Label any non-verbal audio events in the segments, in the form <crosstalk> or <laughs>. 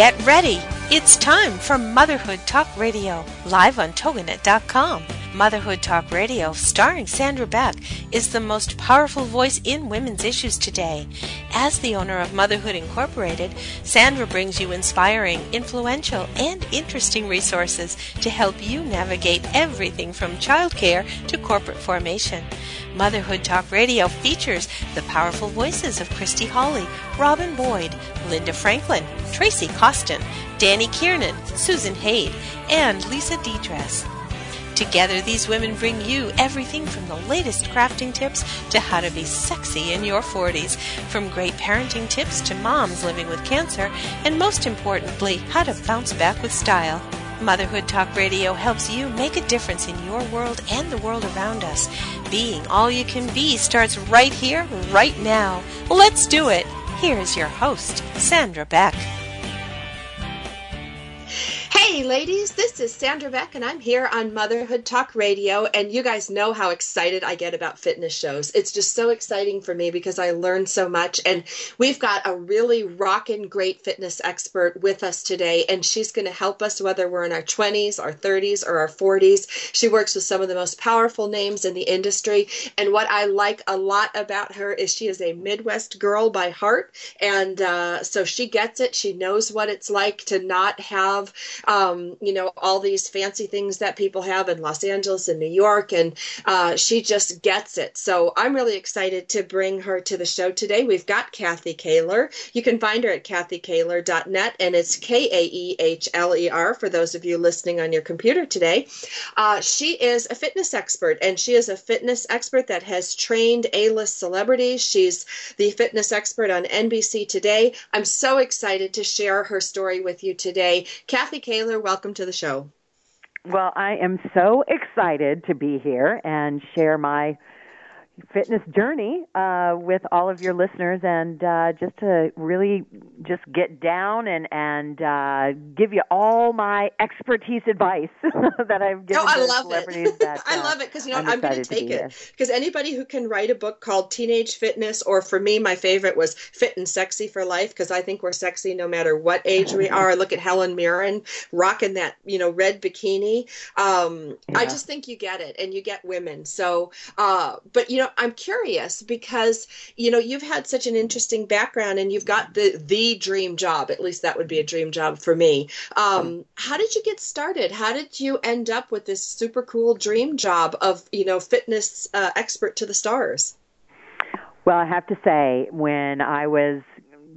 Get ready! It's time for Motherhood Talk Radio, live on TogiNet.com. Motherhood Talk Radio, starring Sandra Beck, is the most powerful voice in women's issues today. As the owner of Motherhood Incorporated, Sandra brings you inspiring, influential, and interesting resources to help you navigate everything from childcare to corporate formation. Motherhood Talk Radio features the powerful voices of Christy Hawley, Robin Boyd, Linda Franklin, Tracy Costin, Danny Kiernan, Susan Haid, and Lisa Dedress. Together, these women bring you everything from the latest crafting tips to how to be sexy in your 40s, from great parenting tips to moms living with cancer, and most importantly, how to bounce back with style. Motherhood Talk Radio helps you make a difference in your world and the world around us. Being all you can be starts right here, right now. Let's do it. Here is your host, Sandra Beck. Hey, ladies, this is Sandra Beck, and I'm here on Motherhood Talk Radio. And you guys know how excited I get about fitness shows. It's just so exciting for me because I learn so much. And we've got a really rockin' great fitness expert with us today, and she's going to help us whether we're in our 20s, our 30s, or our 40s. She works with some of the most powerful names in the industry. And what I like a lot about her is she is a Midwest girl by heart. And uh, so she gets it. She knows what it's like to not have um, you know, all these fancy things that people have in Los Angeles and New York, and uh, she just gets it. So I'm really excited to bring her to the show today. We've got Kathy Kaehler. You can find her at kathykaehler.net, and it's K A E H L E R for those of you listening on your computer today. Uh, she is a fitness expert, and she is a fitness expert that has trained A-list celebrities. She's the fitness expert on NBC Today. I'm so excited to share her story with you today. Kathy Kaehler, welcome to the show. Well, I am so excited to be here and share my fitness journey uh, with all of your listeners, and uh, just to really just get down and and uh, give you all my expertise advice <laughs> that I've given oh, I to love celebrities. It. That, <laughs> I love it because you know I'm, I'm, going to take it because anybody who can write a book called Teenage Fitness, or for me, my favorite was Fit and Sexy for Life because I think we're sexy no matter what age we are. Look at Helen Mirren rocking that you know red bikini. Um, yeah. I just think you get it, and you get women. So, uh, but you know, I'm curious because you know you've had such an interesting background, and you've got the the dream job. At least that would be a dream job for me. Um, how did you get started? How did you end up with this super cool dream job of you know fitness uh, expert to the stars? Well, I have to say, when I was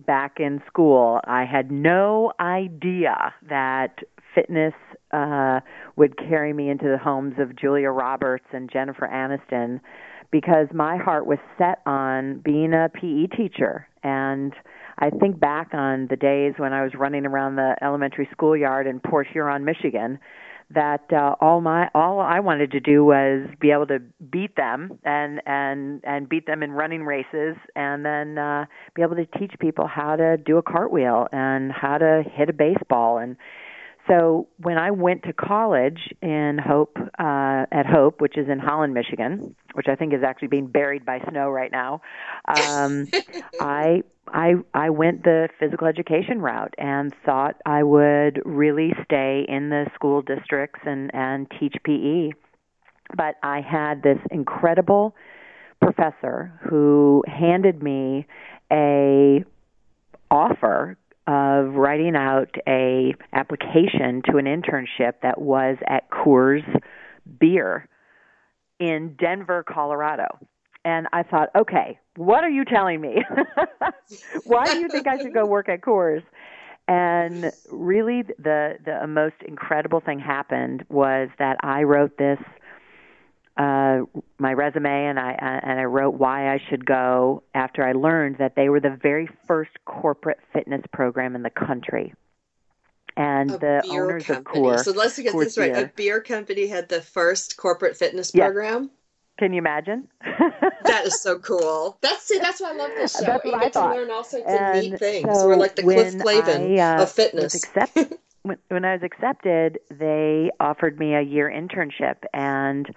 back in school, I had no idea that fitness uh, would carry me into the homes of Julia Roberts and Jennifer Aniston because my heart was set on being a PE teacher. And I think back on the days when I was running around the elementary schoolyard in Port Huron, Michigan, that uh, all my all I wanted to do was be able to beat them and and and beat them in running races and then uh be able to teach people how to do a cartwheel and how to hit a baseball and so when I went to college in Hope uh, at Hope, which is in Holland, Michigan, which I think is actually being buried by snow right now, um, <laughs> I I I went the physical education route and thought I would really stay in the school districts and and teach PE. But I had this incredible professor who handed me a offer of writing out a application to an internship that was at Coors Beer in Denver, Colorado. And I thought, okay, what are you telling me? <laughs> Why do you think I should go work at Coors? And really, the the most incredible thing happened was that I wrote this uh, my resume and I and I wrote why I should go after I learned that they were the very first corporate fitness program in the country. And a the owners company. of Coors. So let's get Coors this right. Beer. A beer company had the first corporate fitness Yes. program. Can you imagine? <laughs> That is so cool. That's see, that's why I love this show. That's you get to learn all sorts And of neat things. so We're like the Cliff Clavin I, uh, of fitness. When, when I was accepted, they offered me a year internship, and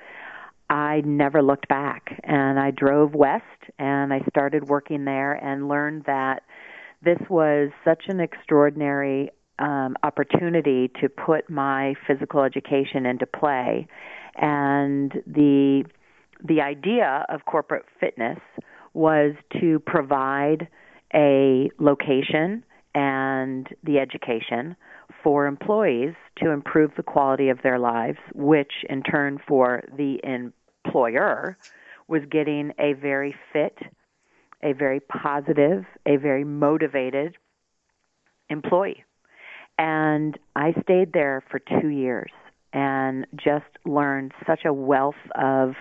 I never looked back. And I drove west, and I started working there, and learned that this was such an extraordinary um, opportunity to put my physical education into play, and the the idea of corporate fitness was to provide a location and the education for employees to improve the quality of their lives, which in turn for the employer was getting a very fit, a very positive, a very motivated employee. And I stayed there for two years and just learned such a wealth of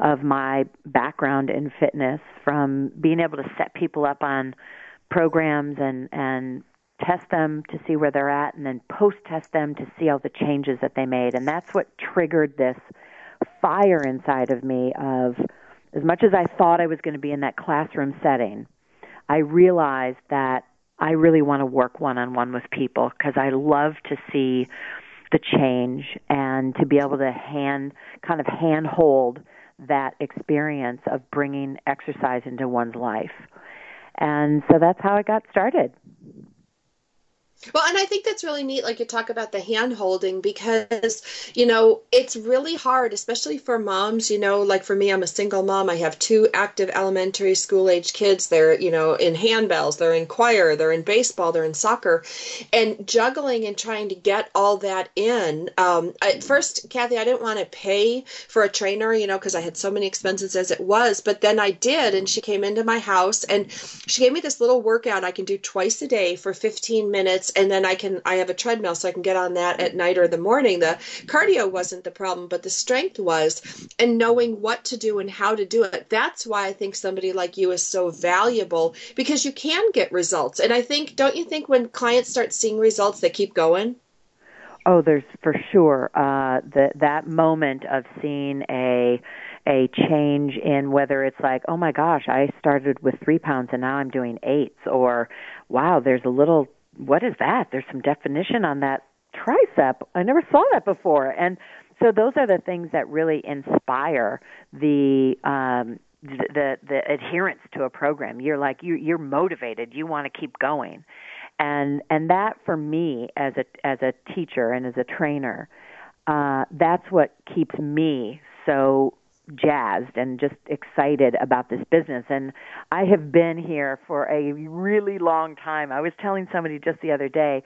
of my background in fitness from being able to set people up on programs and and test them to see where they're at and then post test them to see all the changes that they made and that's what triggered this fire inside of me of as much as I thought I was going to be in that classroom setting I realized that I really want to work one on one with people because I love to see the change and to be able to hand kind of hand hold that experience of bringing exercise into one's life. And so that's how I got started. Well, and I think that's really neat, like you talk about the hand holding, because, you know, it's really hard, especially for moms. You know, like for me, I'm a single mom. I have two active elementary school age kids. They're, you know, in handbells, they're in choir, they're in baseball, they're in soccer. And juggling and trying to get all that in. Um, at first, Kathy, I didn't want to pay for a trainer, you know, because I had so many expenses as it was. But then I did, and she came into my house and she gave me this little workout I can do twice a day for 15 minutes and then I can I have a treadmill so I can get on that at night or the morning. The cardio wasn't the problem, but the strength was and knowing what to do and how to do it. That's why I think somebody like you is so valuable because you can get results. And I think don't you think when clients start seeing results they keep going? Oh, there's for sure uh, that that moment of seeing a a change in whether it's like, oh my gosh, I started with three pounds and now I'm doing eights, or wow, there's a little what is that? There's some definition on that tricep. I never saw that before. And so those are the things that really inspire the um the the adherence to a program. You're like you you're motivated. You want to keep going. And and that for me as a as a teacher and as a trainer, uh that's what keeps me so jazzed and just excited about this business. And I have been here for a really long time. I was telling somebody just the other day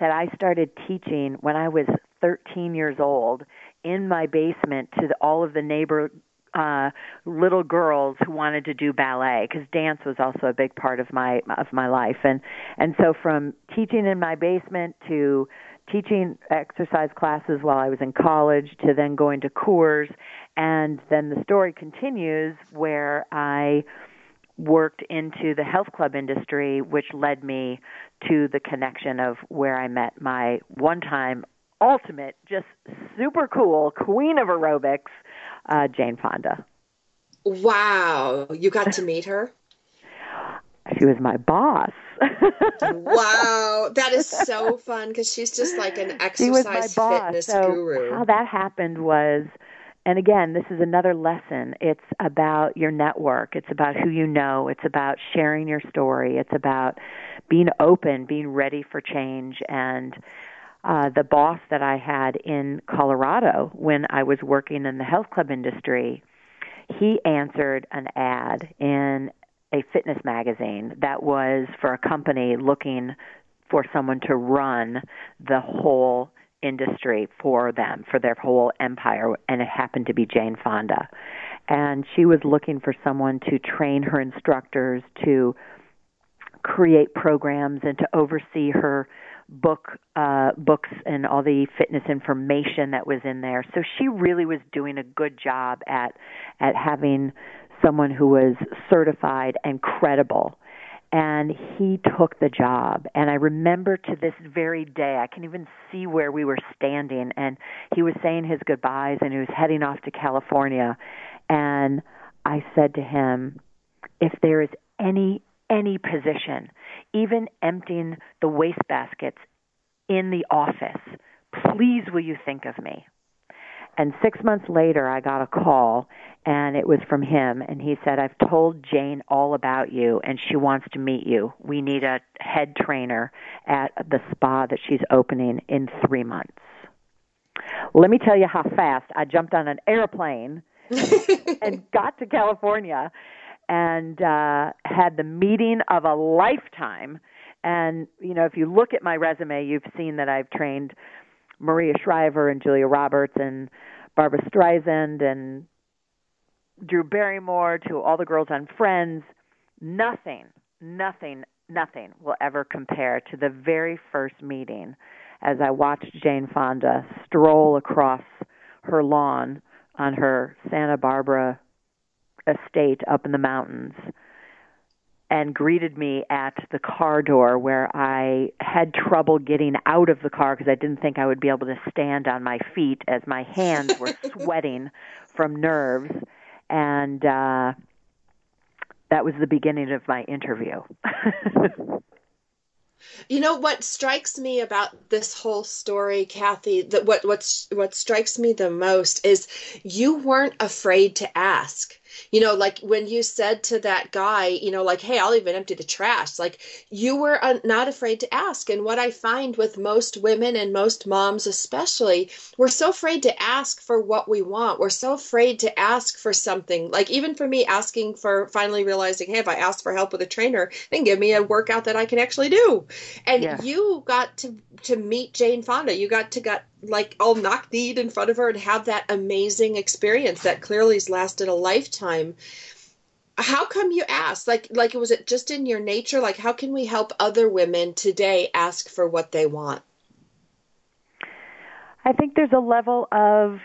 that I started teaching when I was 13 years old in my basement to the, all of the neighbor uh little girls who wanted to do ballet because dance was also a big part of my of my life and and so from teaching in my basement to teaching exercise classes while I was in college to then going to Coors. And then the story continues where I worked into the health club industry, which led me to the connection of where I met my one time ultimate, just super cool queen of aerobics, uh, Jane Fonda. Wow. You got to meet her? She was my boss. <laughs> wow, that is so fun because she's just like an <laughs> exercise fitness so guru. How that happened was, and again, this is another lesson. It's about your network. It's about who you know. It's about sharing your story. It's about being open, being ready for change, and. Uh, the boss that I had in Colorado when I was working in the health club industry, he answered an ad in a fitness magazine that was for a company looking for someone to run the whole industry for them, for their whole empire, and it happened to be Jane Fonda. And she was looking for someone to train her instructors, to create programs, and to oversee her book uh, books and all the fitness information that was in there. So she really was doing a good job at at having someone who was certified and credible. And he took the job. And I remember to this very day, I can even see where we were standing. And he was saying his goodbyes and he was heading off to California. And I said to him, if there is any any position, even emptying the waste baskets in the office, please will you think of me? And six months later, I got a call, and it was from him. And he said, I've told Jane all about you, and she wants to meet you. We need a head trainer at the spa that she's opening in three months. Let me tell you how fast I jumped on an airplane <laughs> and got to California and uh, had the meeting of a lifetime. And, you know, if you look at my resume, you've seen that I've trained Maria Shriver and Julia Roberts and Barbra Streisand and Drew Barrymore to all the girls on Friends. Nothing, nothing, nothing will ever compare to the very first meeting as I watched Jane Fonda stroll across her lawn on her Santa Barbara estate up in the mountains and greeted me at the car door where I had trouble getting out of the car because I didn't think I would be able to stand on my feet as my hands were <laughs> sweating from nerves and uh that was the beginning of my interview. <laughs> You know what strikes me about this whole story, Kathy, that what what's what strikes me the most is you weren't afraid to ask you know like when you said to that guy you know like hey i'll even empty the trash like you were uh, not afraid to ask. And what i find with most women and most moms especially we're so afraid to ask for what we want. We're so afraid to ask for something. Like even for me asking for finally realizing hey if i ask for help with a trainer then give me a workout that i can actually do. And yeah. you got to to meet jane fonda. You got to got like all knock kneed in front of her and have that amazing experience that clearly has lasted a lifetime. How come you asked like like was it just in your nature? Like how can we help other women today ask for what they want? I think there's a level of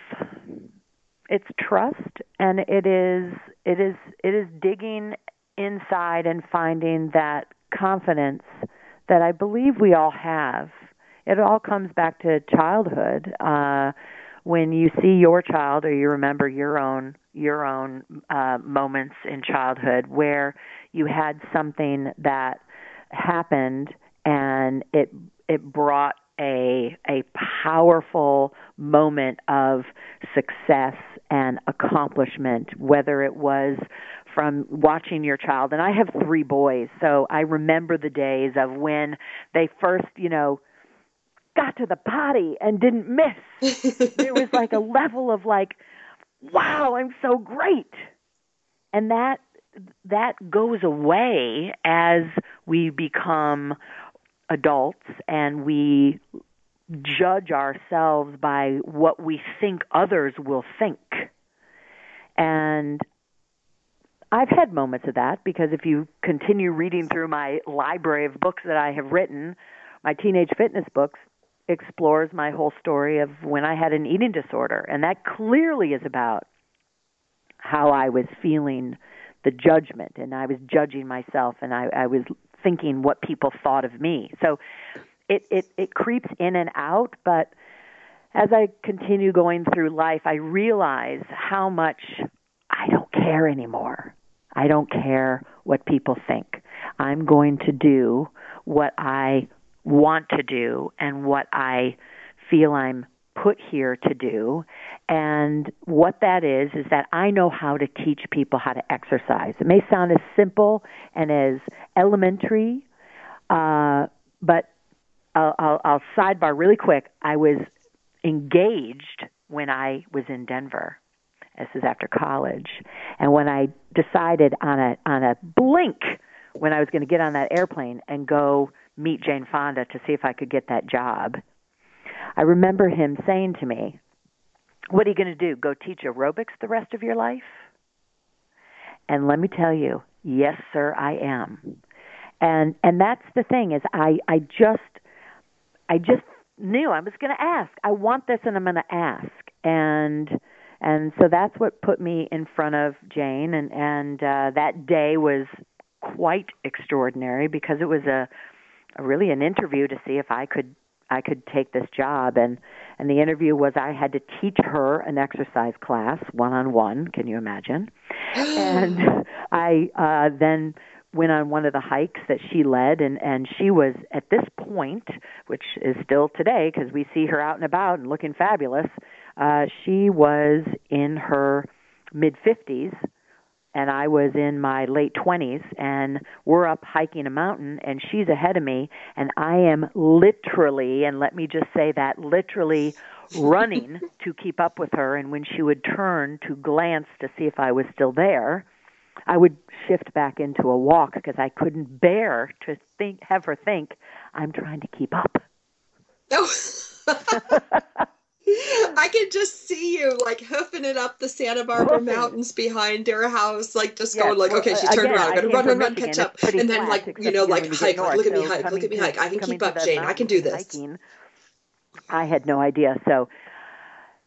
it's trust and it is it is it is digging inside and finding that confidence that i believe we all have it all comes back to childhood. Uh, when you see your child or you remember your own your own uh, moments in childhood where you had something that happened and it it brought a a powerful moment of success and accomplishment whether it was from watching your child and I have 3 boys so I remember the days of when they first you know got to the potty and didn't miss. there was like a <laughs> level of like, wow, I'm so great. And that that goes away as we become adults and we judge ourselves by what we think others will think. And I've had moments of that because if you continue reading through my library of books that I have written, my teenage fitness books, explores my whole story of when I had an eating disorder. And that clearly is about how I was feeling the judgment and I was judging myself and I, I was thinking what people thought of me. So it, it, it creeps in and out, but as I continue going through life, I realize how much I don't care anymore. I don't care what people think. I'm going to do what I want to do and what I feel I'm put here to do. And what that is, is that I know how to teach people how to exercise. It may sound as simple and as elementary, uh, but I'll, I'll, I'll sidebar really quick. I was engaged when I was in Denver. This is after college. And when I decided on a, on a blink when I was going to get on that airplane and go meet Jane Fonda to see if I could get that job. I remember him saying to me, What are you going to do? Go teach aerobics the rest of your life? And let me tell you, yes, sir, I am. And and that's the thing is I I just I just knew I was going to ask. I want this and I'm going to ask. And and so that's what put me in front of Jane and and uh that day was quite extraordinary because it was a really an interview to see if I could I could take this job. And and the interview was I had to teach her an exercise class one on one can you imagine? <gasps> And I uh then went on one of the hikes that she led and and she was at this point which is still today because we see her out and about and looking fabulous uh she was in her mid 50s and I was in my late 20s and we're up hiking a mountain and she's ahead of me and I am literally and let me just say that literally running <laughs> to keep up with her and when she would turn to glance to see if I was still there I would shift back into a walk because I couldn't bear to think have her think I'm trying to keep up. Oh. <laughs> <laughs> I can just see you like hoofing it up the Santa Barbara hoofing. mountains behind their house, like just going like, okay, she turned again, around, I'm gonna run, run, run, catch up, and then flat, like you know, like hike, north, look at me hike, look at me hike. I can keep up, Jane. I can do this. Hiking, I had no idea. So,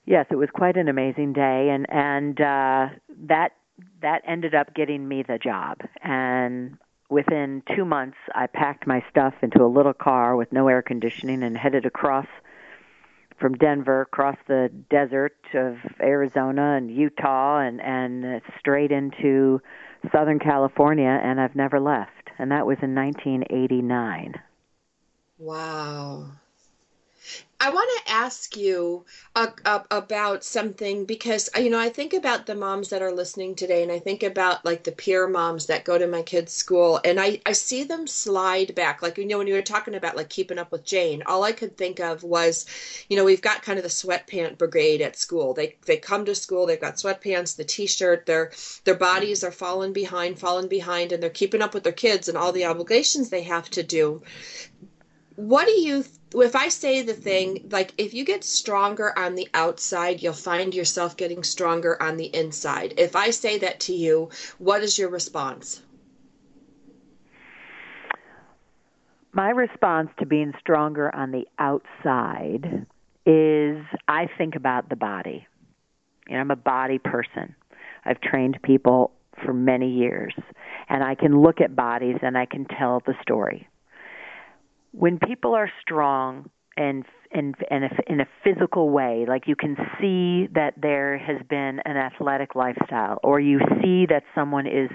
yes, it was quite an amazing day, and and uh, that that ended up getting me the job. And within two months, I packed my stuff into a little car with no air conditioning and headed across from Denver across the desert of Arizona and Utah and and straight into Southern California and I've never left and that was in 1989. Wow. I want to ask you uh, uh, about something because you know I think about the moms that are listening today, and I think about like the peer moms that go to my kids' school, and I I see them slide back. Like you know when you were talking about like keeping up with Jane, all I could think of was, you know, we've got kind of the sweatpant brigade at school. They they come to school, they've got sweatpants, the t-shirt, their their bodies are falling behind, falling behind, and they're keeping up with their kids and all the obligations they have to do what do you if i say the thing like if you get stronger on the outside you'll find yourself getting stronger on the inside. If i say that to you what is your response? My response to being stronger on the outside is i think about the body. Know, i'm a body person. I've trained people for many years. And i can look at bodies and i can tell the story when people are strong and in in a, in a physical way like you can see that there has been an athletic lifestyle or you see that someone is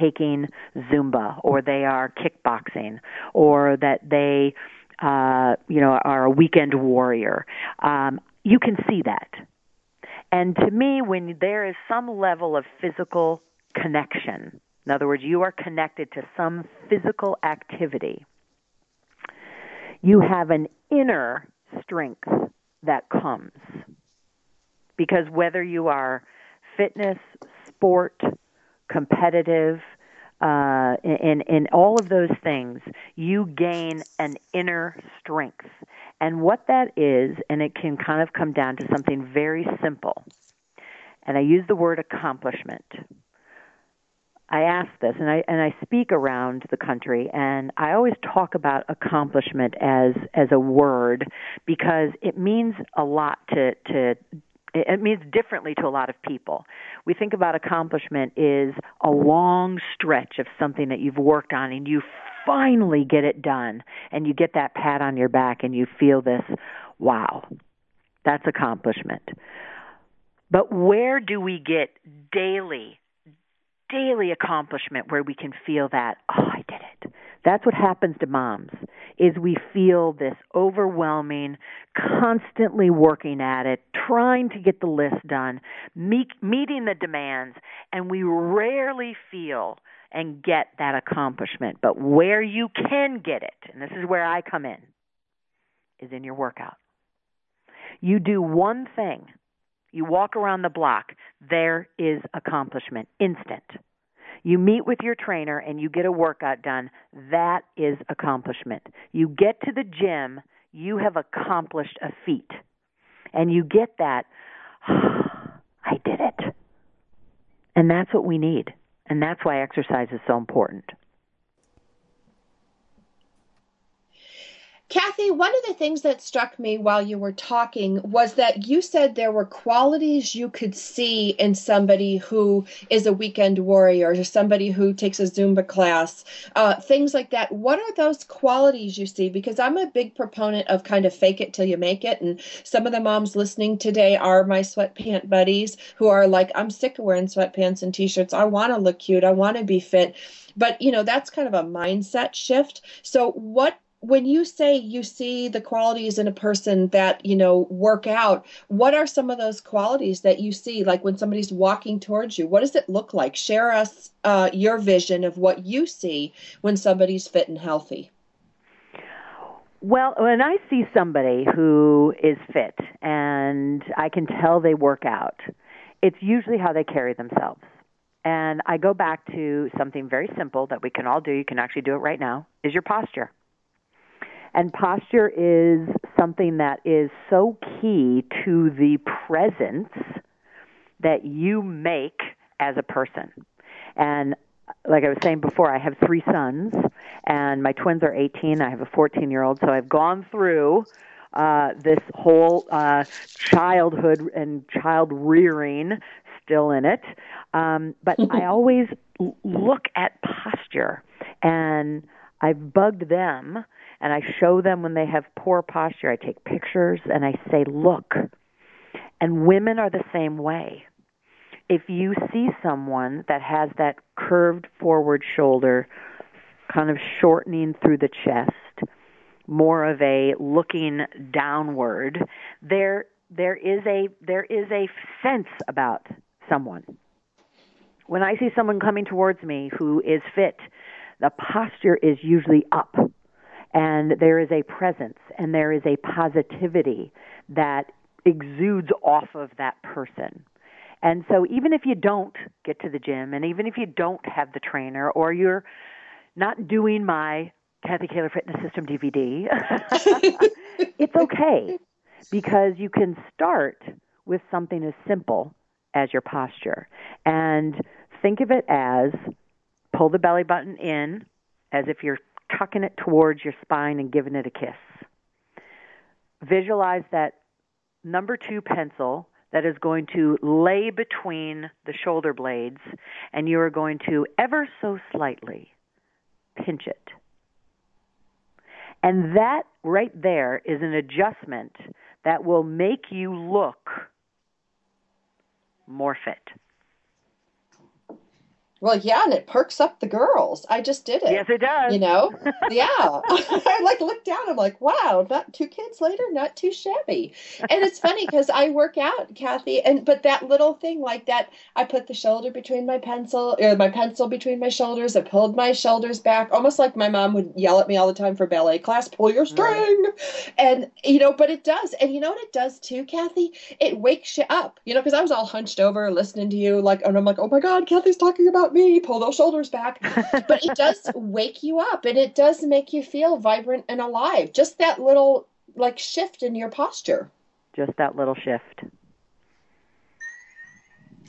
taking zumba or they are kickboxing or that they uh you know are a weekend warrior um you can see that. And to me when there is some level of physical connection in other words you are connected to some physical activity you have an inner strength that comes. Because whether you are fitness, sport, competitive, uh, in, in all of those things, you gain an inner strength. And what that is, and it can kind of come down to something very simple. And I use the word accomplishment. I ask this, and I and I speak around the country, and I always talk about accomplishment as as a word because it means a lot to to it means differently to a lot of people. We think about accomplishment is a long stretch of something that you've worked on and you finally get it done and you get that pat on your back and you feel this wow. That's accomplishment. But where do we get daily daily accomplishment where we can feel that, oh, I did it. That's what happens to moms is we feel this overwhelming, constantly working at it, trying to get the list done, meet, meeting the demands, and we rarely feel and get that accomplishment. But where you can get it, and this is where I come in, is in your workout. You do one thing you walk around the block, there is accomplishment, instant. You meet with your trainer and you get a workout done, that is accomplishment. You get to the gym, you have accomplished a feat. And you get that, <sighs> I did it. And that's what we need. And that's why exercise is so important. Kathy, one of the things that struck me while you were talking was that you said there were qualities you could see in somebody who is a weekend warrior or somebody who takes a Zumba class, uh, things like that. What are those qualities you see? Because I'm a big proponent of kind of fake it till you make it. And some of the moms listening today are my sweatpant buddies who are like, I'm sick of wearing sweatpants and t shirts. I want to look cute. I want to be fit but you know that's kind of a mindset shift so what when you say you see the qualities in a person that you know work out what are some of those qualities that you see like when somebody's walking towards you what does it look like share us uh, your vision of what you see when somebody's fit and healthy well, when I see somebody who is fit and I can tell they work out, it's usually how they carry themselves. And I go back to something very simple that we can all do. You can actually do it right now is your posture. And posture is something that is so key to the presence that you make as a person. And like I was saying before, I have three sons, and my twins are 18. I have a 14 year old, so I've gone through uh, this whole uh, childhood and child rearing still in it. Um, but I <laughs> always look at posture, and I've bugged them and I show them when they have poor posture. I take pictures and I say, look. And women are the same way. If you see someone that has that curved forward shoulder, kind of shortening through the chest, more of a looking downward, there there is a there is a sense about someone. When I see someone coming towards me who is fit, the posture is usually up and there is a presence and there is a positivity that exudes off of that person. And so even if you don't get to the gym and even if you don't have the trainer or you're not doing my Kathy Kaehler Fitness System DVD, <laughs> it's okay because you can start with something as simple as your posture and think of it as pull the belly button in as if you're tucking it towards your spine and giving it a kiss. Visualize that number two pencil that is going to lay between the shoulder blades, and you are going to ever so slightly pinch it. And that right there is an adjustment that will make you look more fit. Well, yeah, and it perks up the girls. I just did it. Yes, it does. You know, <laughs> yeah. <laughs> I like looked down. I'm like, wow, not two kids later, not too shabby. And it's funny because I work out, Kathy, and but that little thing like that, I put the shoulder between my pencil or my pencil between my shoulders. I pulled my shoulders back, almost like my mom would yell at me all the time for ballet class, pull your string, right. and you know, but it does. And you know what it does too, Kathy? It wakes you up. You know, because I was all hunched over listening to you, like, and I'm like, oh my god, Kathy's talking about me, pull those shoulders back. <laughs> but it does wake you up and it does make you feel vibrant and alive. Just that little like shift in your posture. Just that little shift.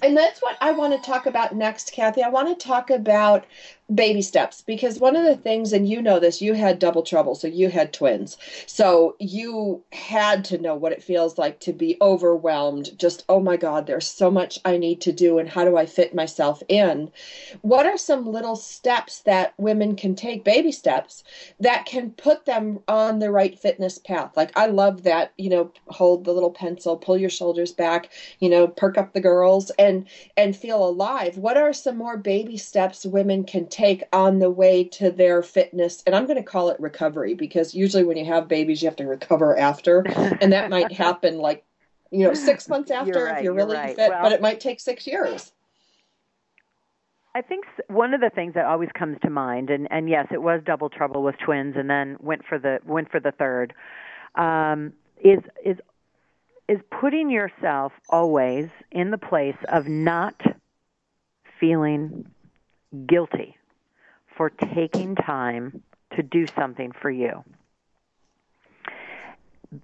And that's what I want to talk about next, Kathy. I want to talk about baby steps. Because one of the things and you know this you had double trouble so you had twins. So you had to know what it feels like to be overwhelmed. Just oh my god there's so much i need to do and how do i fit myself in? What are some little steps that women can take baby steps that can put them on the right fitness path? Like i love that you know hold the little pencil pull your shoulders back you know perk up the girls and and feel alive. What are some more baby steps women can take on the way to their fitness and i'm going to call it recovery because usually when you have babies you have to recover after and that might <laughs> happen like you know six <laughs> months after you're right, if you're, you're really right. fit well, but it might take six years I think one of the things that always comes to mind, and, and yes, it was double trouble with twins, and then went for the went for the third, um, is is is putting yourself always in the place of not feeling guilty for taking time to do something for you.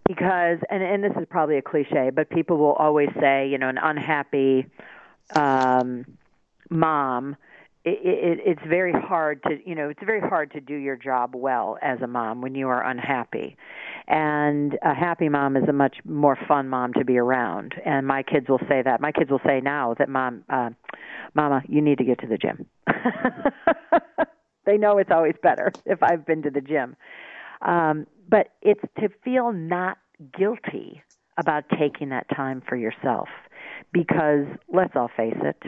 Because, and, and this is probably a cliche, but people will always say, you know, an unhappy um, mom it, it, it's very hard to you know it's very hard to do your job well as a mom when you are unhappy. And a happy mom is a much more fun mom to be around. And my kids will say that. My kids will say now that mom uh mama you need to get to the gym <laughs> they know it's always better <laughs> if i've been to the gym um but it's to feel not guilty about taking that time for yourself because let's all face it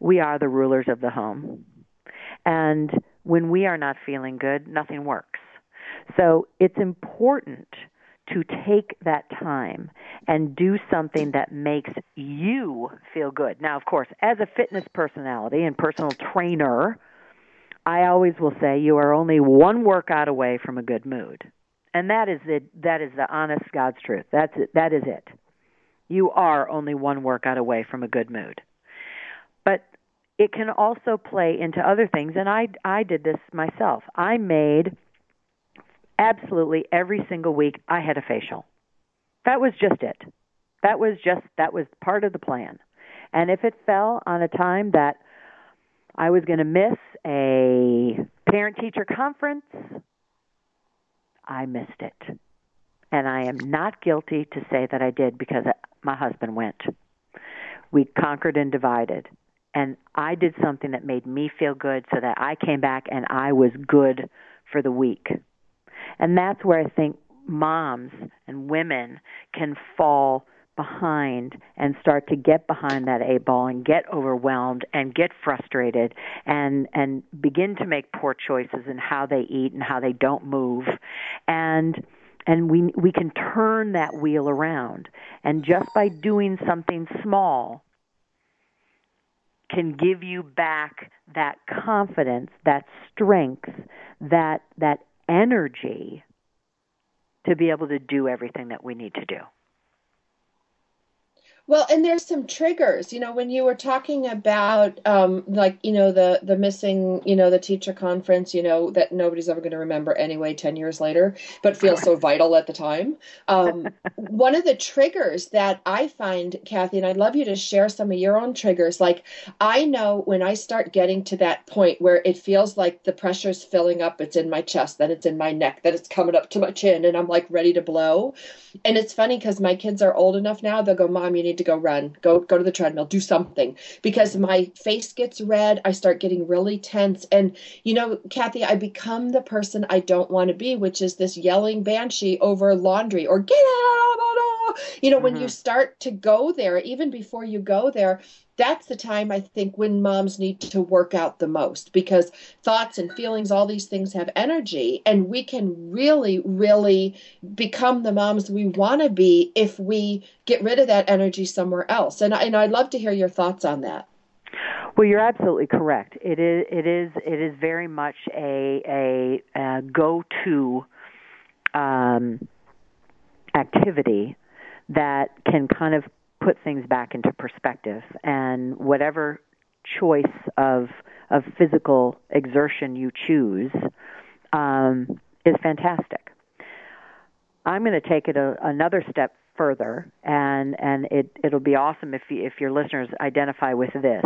we are the rulers of the home. And when we are not feeling good, nothing works. So it's important to take that time and do something that makes you feel good. Now, of course, as a fitness personality and personal trainer, I always will say you are only one workout away from a good mood. And that is the that is the honest God's truth. That's it. That is it. You are only one workout away from a good mood. But it can also play into other things and I I did this myself. I made absolutely every single week I had a facial. That was just it. That was just that was part of the plan. And if it fell on a time that I was going to miss a parent teacher conference, I missed it. And I am not guilty to say that I did because my husband went. We conquered and divided and I did something that made me feel good so that I came back and I was good for the week. And that's where I think moms and women can fall behind and start to get behind that eight ball and get overwhelmed and get frustrated and and begin to make poor choices in how they eat and how they don't move and and we we can turn that wheel around and just by doing something small can give you back that confidence, that strength, that that energy to be able to do everything that we need to do. Well, and there's some triggers. You know, when you were talking about, um, like, you know, the the missing, you know, the teacher conference, you know, that nobody's ever going to remember anyway, ten years later, but feels so vital at the time. Um, <laughs> one of the triggers that I find, Kathy, and I'd love you to share some of your own triggers. Like, I know when I start getting to that point where it feels like the pressure's filling up, it's in my chest, then it's in my neck, then it's coming up to my chin, and I'm like ready to blow. And it's funny because my kids are old enough now; they'll go, "Mom, you need need to go run, go go to the treadmill, do something because my face gets red. I start getting really tense, and you know, Kathy, I become the person I don't want to be, which is this yelling banshee over laundry or get out. You know, mm-hmm. when you mm-hmm. start to go there, even before you go there, that's the time I think when moms need to work out the most because thoughts and feelings, all these things have energy, and we can really, really become the moms we want to be if we get rid of that energy somewhere else. And, and I'd love to hear your thoughts on that. Well, you're absolutely correct. It is. It is. It is very much a a, a go-to um, activity that can kind of put things back into perspective and whatever choice of of physical exertion you choose um, is fantastic. I'm going to take it a, another step further, and and it it'll be awesome if you, if your listeners identify with this.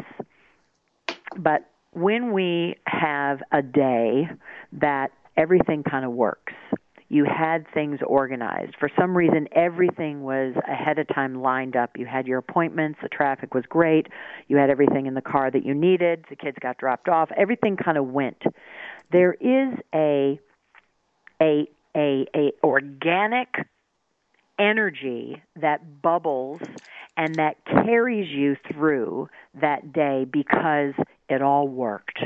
But when we have a day that everything kind of works, you had things organized. For some reason, everything was ahead of time lined up. You had your appointments, the traffic was great, you had everything in the car that you needed, the kids got dropped off, everything kind of went. There is a a a, a organic energy that bubbles and that carries you through that day because it all worked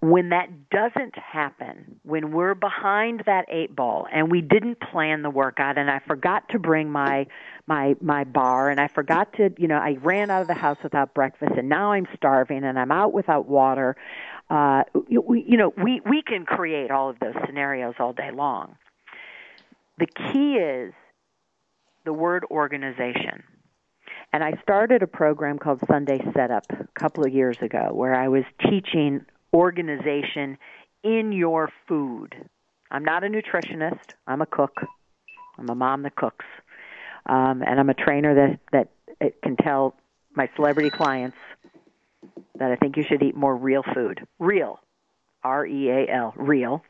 when that doesn't happen, when we're behind that eight ball and we didn't plan the workout and I forgot to bring my my my bar and I forgot to, you know, I ran out of the house without breakfast and now I'm starving and I'm out without water, uh we, you know, we we can create all of those scenarios all day long. The key is the word organization. And I started a program called Sunday Setup a couple of years ago where I was teaching organization in your food. I'm not a nutritionist. I'm a cook. I'm a mom that cooks, um, and I'm a trainer that that can tell my celebrity clients that I think you should eat more real food. Real. R E A L. Real.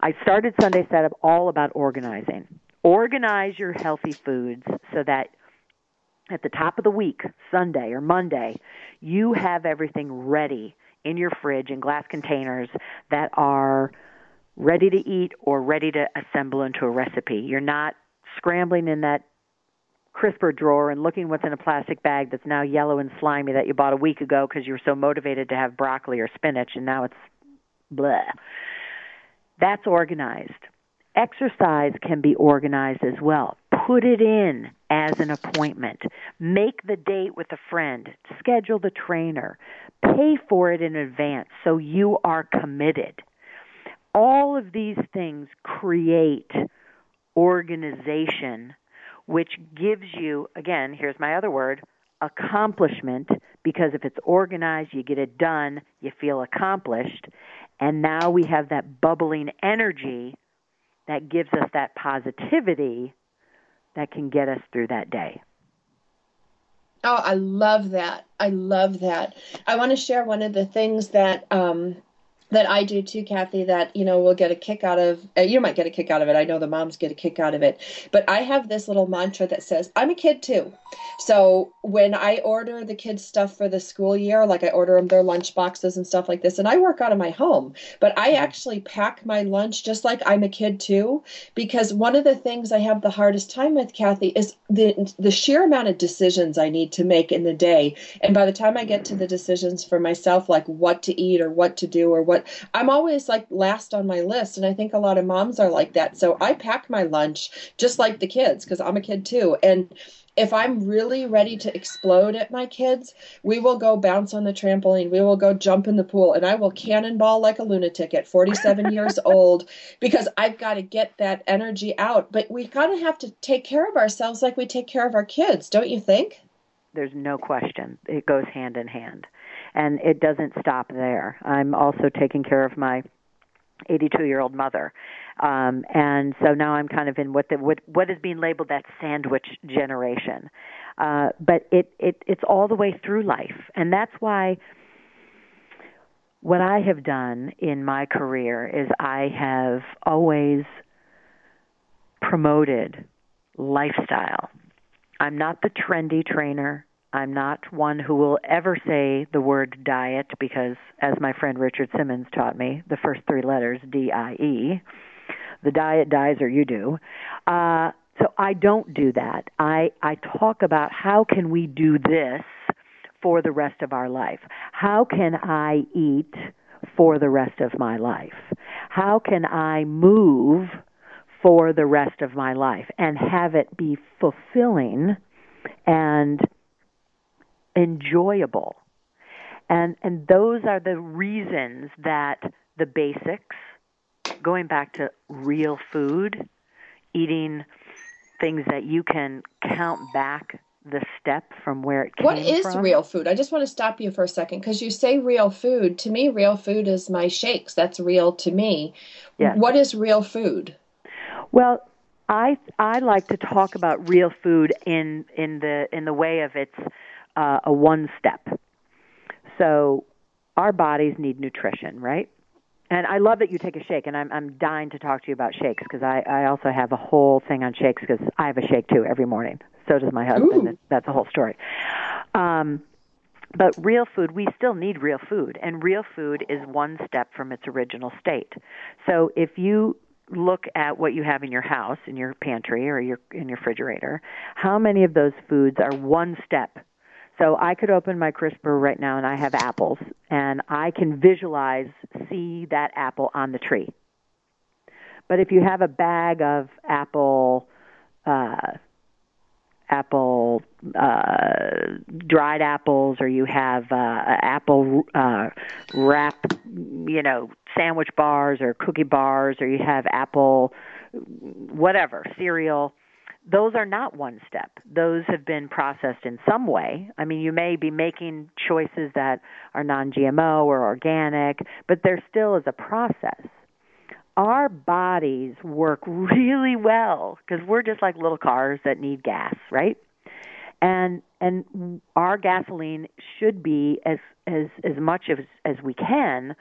I started Sunday Setup all about organizing. Organize your healthy foods so that at the top of the week, Sunday or Monday, you have everything ready in your fridge in glass containers that are ready to eat or ready to assemble into a recipe. You're not scrambling in that crisper drawer and looking what's in a plastic bag that's now yellow and slimy that you bought a week ago because you were so motivated to have broccoli or spinach and now it's blah. That's organized. Exercise can be organized as well. Put it in as an appointment. Make the date with a friend. Schedule the trainer. Pay for it in advance so you are committed. All of these things create organization, which gives you, again, here's my other word, accomplishment, because if it's organized, you get it done, you feel accomplished, and now we have that bubbling energy that gives us that positivity that can get us through that day. Oh, I love that. I love that. I want to share one of the things that um, that I do too, Kathy, that, you know, we'll get a kick out of. Uh, you might get a kick out of it. I know the moms get a kick out of it. But I have this little mantra that says, I'm a kid too. So when I order the kids stuff for the school year, like I order them their lunch boxes and stuff like this, and I work out of my home, but I actually pack my lunch just like I'm a kid too, because one of the things I have the hardest time with, Kathy, is the the sheer amount of decisions I need to make in the day. And by the time I get to the decisions for myself, like what to eat or what to do or what but I'm always like last on my list. And I think a lot of moms are like that. So I pack my lunch just like the kids because I'm a kid too. And if I'm really ready to explode at my kids, we will go bounce on the trampoline. We will go jump in the pool and I will cannonball like a lunatic at 47 <laughs> years old because I've got to get that energy out. But we kind of have to take care of ourselves like we take care of our kids, don't you think? There's no question. It goes hand in hand and it doesn't stop there. I'm also taking care of my 82 year old mother. Um, and so now I'm kind of in what the, what what is being labeled that sandwich generation. Uh, but it, it it's all the way through life, and that's why what I have done in my career is I have always promoted lifestyle. I'm not the trendy trainer. I'm not one who will ever say the word diet because, as my friend Richard Simmons taught me, the first three letters, D I E, the diet dies or you do. Uh, so I don't do that. I, I talk about how can we do this for the rest of our life? How can I eat for the rest of my life? How can I move for the rest of my life and have it be fulfilling and enjoyable. And and those are the reasons that the basics going back to real food, eating things that you can count back the step from where it came What is from. real food? I just want to stop you for a second because you say real food. To me, real food is my shakes. That's real to me. Yes. What is real food? Well, I I like to talk about real food in in the in the way of its uh, a one step. So our bodies need nutrition, right? And I love that you take a shake, and I'm I'm dying to talk to you about shakes because I I also have a whole thing on shakes because I have a shake too every morning. So does my husband. Ooh. That's a whole story. Um, but real food, we still need real food, and real food is one step from its original state. So if you look at what you have in your house, in your pantry or your in your refrigerator, how many of those foods are one step so I could open my crisper right now and I have apples and I can visualize, see that apple on the tree. But if you have a bag of apple, uh, apple uh, dried apples, or you have uh, apple uh, wrap, you know, sandwich bars or cookie bars, or you have apple, whatever cereal those are not one step. Those have been processed in some way. I mean, you may be making choices that are non GMO or organic, but there still is a process. Our bodies work really well because we're just like little cars that need gas, right? and and our gasoline should be as as as much as as we can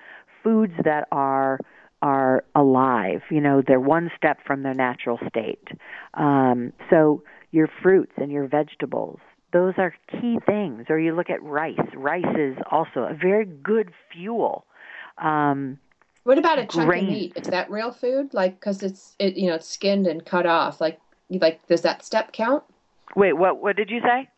foods that are are alive. You know, they're one step from their natural state. Um, so your fruits and your vegetables, those are key things. Or you look at rice. Rice is also a very good fuel. Um, what about a chunk grain. of meat? Is that real food? Like, because it's it you know it's skinned and cut off. Like, like does that step count? Wait, what? What did you say?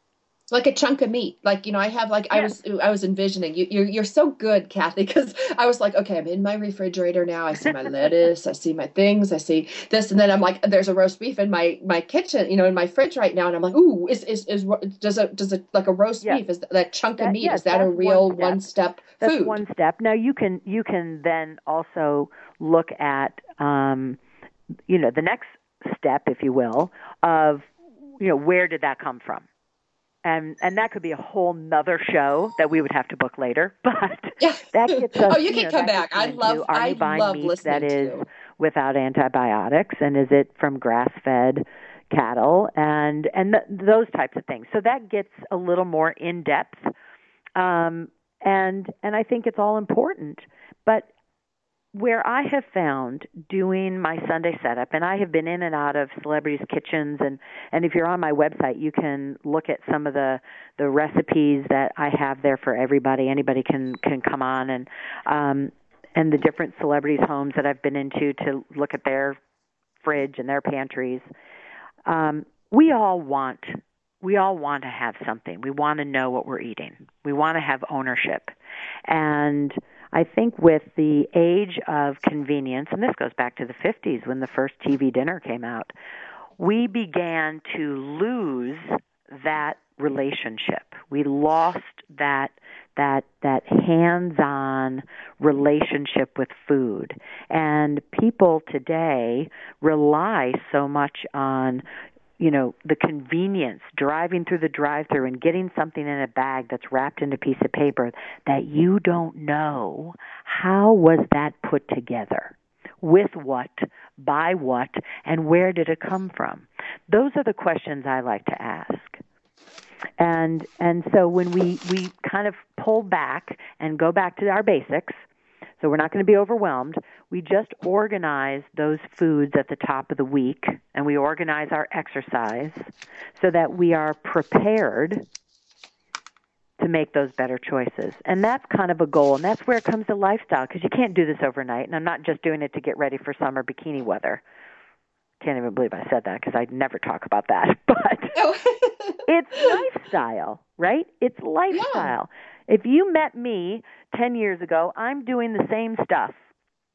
Like a chunk of meat. Like you know, I have like yeah. I was I was envisioning you. You're you're so good, Kathy, because I was like, okay, I'm in my refrigerator now. I see my lettuce, I see my things, I see this, and then I'm like, there's a roast beef in my my kitchen, you know, in my fridge right now, and I'm like, ooh, is is is does it does it like a roast beef? Is that chunk that, of meat? Yes, is that a real one step, one step that's food? one step. Now you can you can then also look at um, you know the next step, if you will, of you know where did that come from and and that could be a whole nother show that we would have to book later. <laughs> But yeah. that gets <laughs> us. oh, you can know, come back. I love. I love meat listening that is to. without antibiotics, and is it from grass-fed cattle, and and th- those types of things. So that gets a little more in depth, um, and and I think it's all important. But where I have found doing my Sunday setup, and I have been in and out of celebrities' kitchens, and and if you're on my website, you can look at some of the the recipes that I have there for everybody. Anybody can can come on and um, and the different celebrities' homes that I've been into to look at their fridge and their pantries. Um, we all want we all want to have something. We want to know what we're eating. We want to have ownership, and I think with the age of convenience, and this goes back to the 50s when the first TV dinner came out, we began to lose that relationship. We lost that that that hands-on relationship with food. And people today rely so much on you know the convenience driving through the drive through and getting something in a bag that's wrapped in a piece of paper that you don't know how was that put together? With what? By what? And where did it come from? Those are the questions i like to ask. And and so when we we kind of pull back and go back to our basics so we're not going to be overwhelmed. We just organize those foods at the top of the week and we organize our exercise so that we are prepared to make those better choices. And that's kind of a goal. And that's where it comes to lifestyle because you can't do this overnight. And I'm not just doing it to get ready for summer bikini weather. Can't even believe I said that because I never talk about that. <laughs> But oh. <laughs> it's lifestyle, right? It's lifestyle. Yeah. If you met me 10 years ago, I'm doing the same stuff.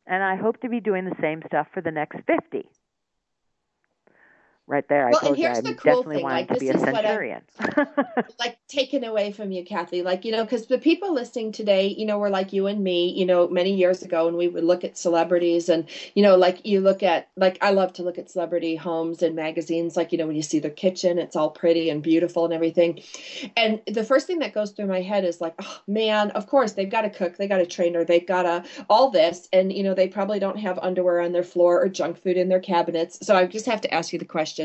And I hope to be doing the same stuff for the next 50 right there. Well, I told and here's you I the cool definitely thing. like, to be a centurion. <laughs> like taken away from you, Kathy. Like, you know, because the people listening today, you know, were like you and me, you know, many years ago, and we would look at celebrities and, you know, like you look at, like, I love to look at celebrity homes and magazines. Like, you know, when you see their kitchen, it's all pretty and beautiful and everything. And the first thing that goes through my head is like, oh, man, of course, they've got a cook, they got a trainer, they've got a, all this. And, you know, they probably don't have underwear on their floor or junk food in their cabinets. So I just have to ask you the question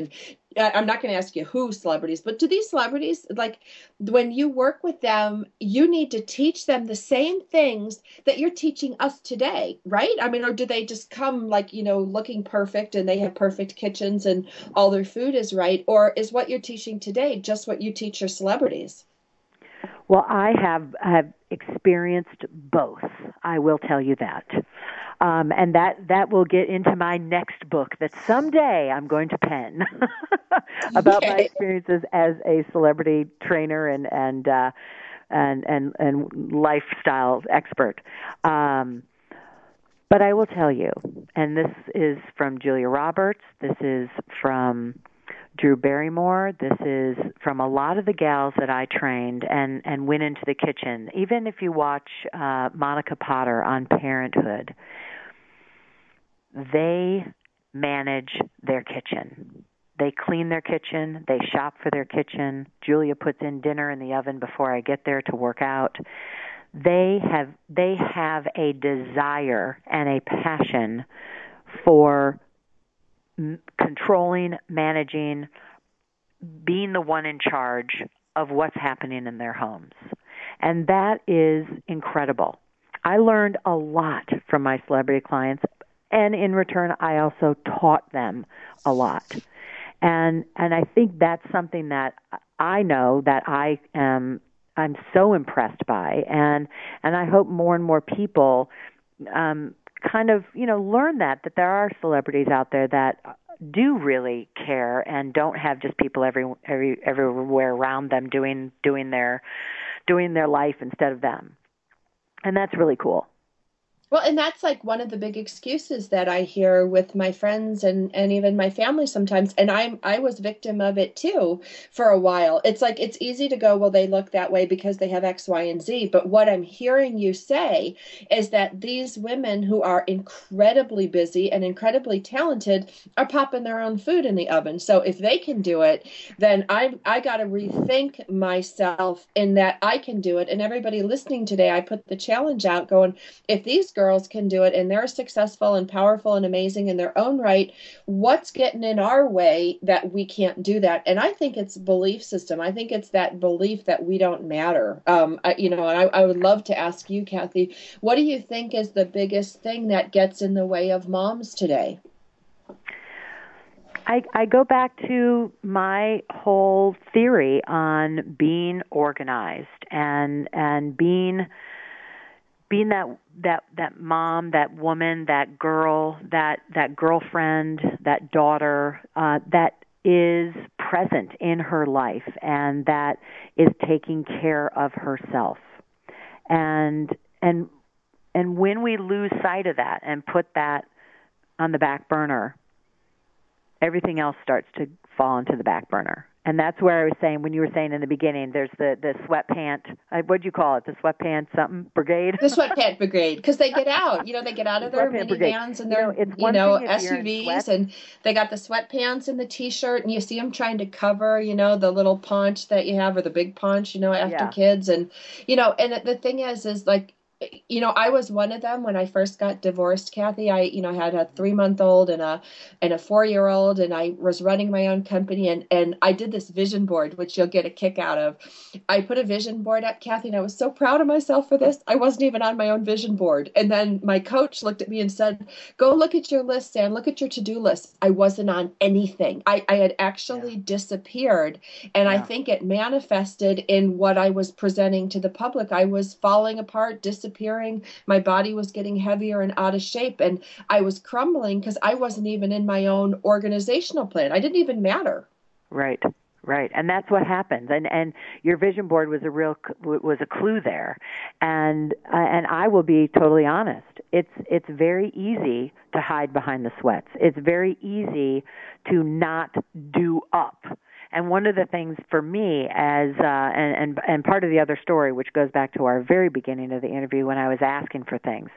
I'm not going to ask you who celebrities, but do these celebrities like when you work with them, you need to teach them the same things that you're teaching us today, right? I mean, or do they just come like, you know, looking perfect and they have perfect kitchens and all their food is right? Or is what you're teaching today just what you teach your celebrities? Well, I have have experienced both. I will tell you that um, and that that will get into my next book that someday I'm going to pen <laughs> about my experiences as a celebrity trainer and and uh, and and and lifestyle expert. Um, but I will tell you, and this is from Julia Roberts. This is from Drew Barrymore. This is from a lot of the gals that I trained and and went into the kitchen. Even if you watch uh, Monica Potter on Parenthood, they manage their kitchen. They clean their kitchen, they shop for their kitchen. Julia puts in dinner in the oven before I get there to work out. They have they have a desire and a passion for m- controlling, managing, being the one in charge of what's happening in their homes. And that is incredible. I learned a lot from my celebrity clients and in return I also taught them a lot. And and I think that's something that I know that I am I'm so impressed by and and I hope more and more people um kind of, you know, learn that that there are celebrities out there that do really care and don't have just people every, every everywhere around them doing doing their doing their life instead of them. And that's really cool. Well, and that's like one of the big excuses that I hear with my friends and, and even my family sometimes. And I'm I was victim of it too for a while. It's like it's easy to go, well, they look that way because they have X, Y, and Z. But what I'm hearing you say is that these women who are incredibly busy and incredibly talented are popping their own food in the oven. So if they can do it, then I I got to rethink myself in that I can do it. And everybody listening today, I put the challenge out, going, if these girls girls can do it and they're successful and powerful and amazing in their own right. What's getting in our way that we can't do that? And i think it's belief system. I think it's that belief that we don't matter. Um, I, you know and I, I would love to ask you kathy what do you think is the biggest thing that gets in the way of moms today? I, I go back to my whole theory on being organized and and being being that that that mom, that woman, that girl, that that girlfriend, that daughter uh, that is present in her life and that is taking care of herself. And and and when we lose sight of that and put that on the back burner, everything else starts to fall into the back burner and that's where I was saying when you were saying in the beginning, there's the the sweatpant. Uh, What do you call it? The sweatpant something brigade. The sweatpant brigade, because they get out. You know, they get out of their <laughs> minivans and their you know, you know SUVs, and they got the sweatpants and the t-shirt, and you see them trying to cover, you know, the little paunch that you have or the big paunch, you know, after yeah. kids, and you know, and the thing is, is like you know, I was one of them when I first got divorced, Kathy. I, you know, had a three month old and a and a four year old, and I was running my own company, and and I did this vision board, which you'll get a kick out of. I put a vision board up, Kathy, and I was so proud of myself for this. I wasn't even on my own vision board, and then my coach looked at me and said, "Go look at your list, Sam. Look at your to do list." I wasn't on anything. I I had actually yeah. disappeared, and yeah. I think it manifested in what I was presenting to the public. I was falling apart, disappearing disappearing. My body was getting heavier and out of shape, and I was crumbling because I wasn't even in my own organizational plan. I didn't even matter. Right. Right, and that's what happens. And and your vision board was a real was a clue there. And uh, and I will be totally honest. It's it's very easy to hide behind the sweats. It's very easy to not do up and one of the things for me, as uh, and, and and part of the other story, which goes back to our very beginning of the interview when I was asking for things,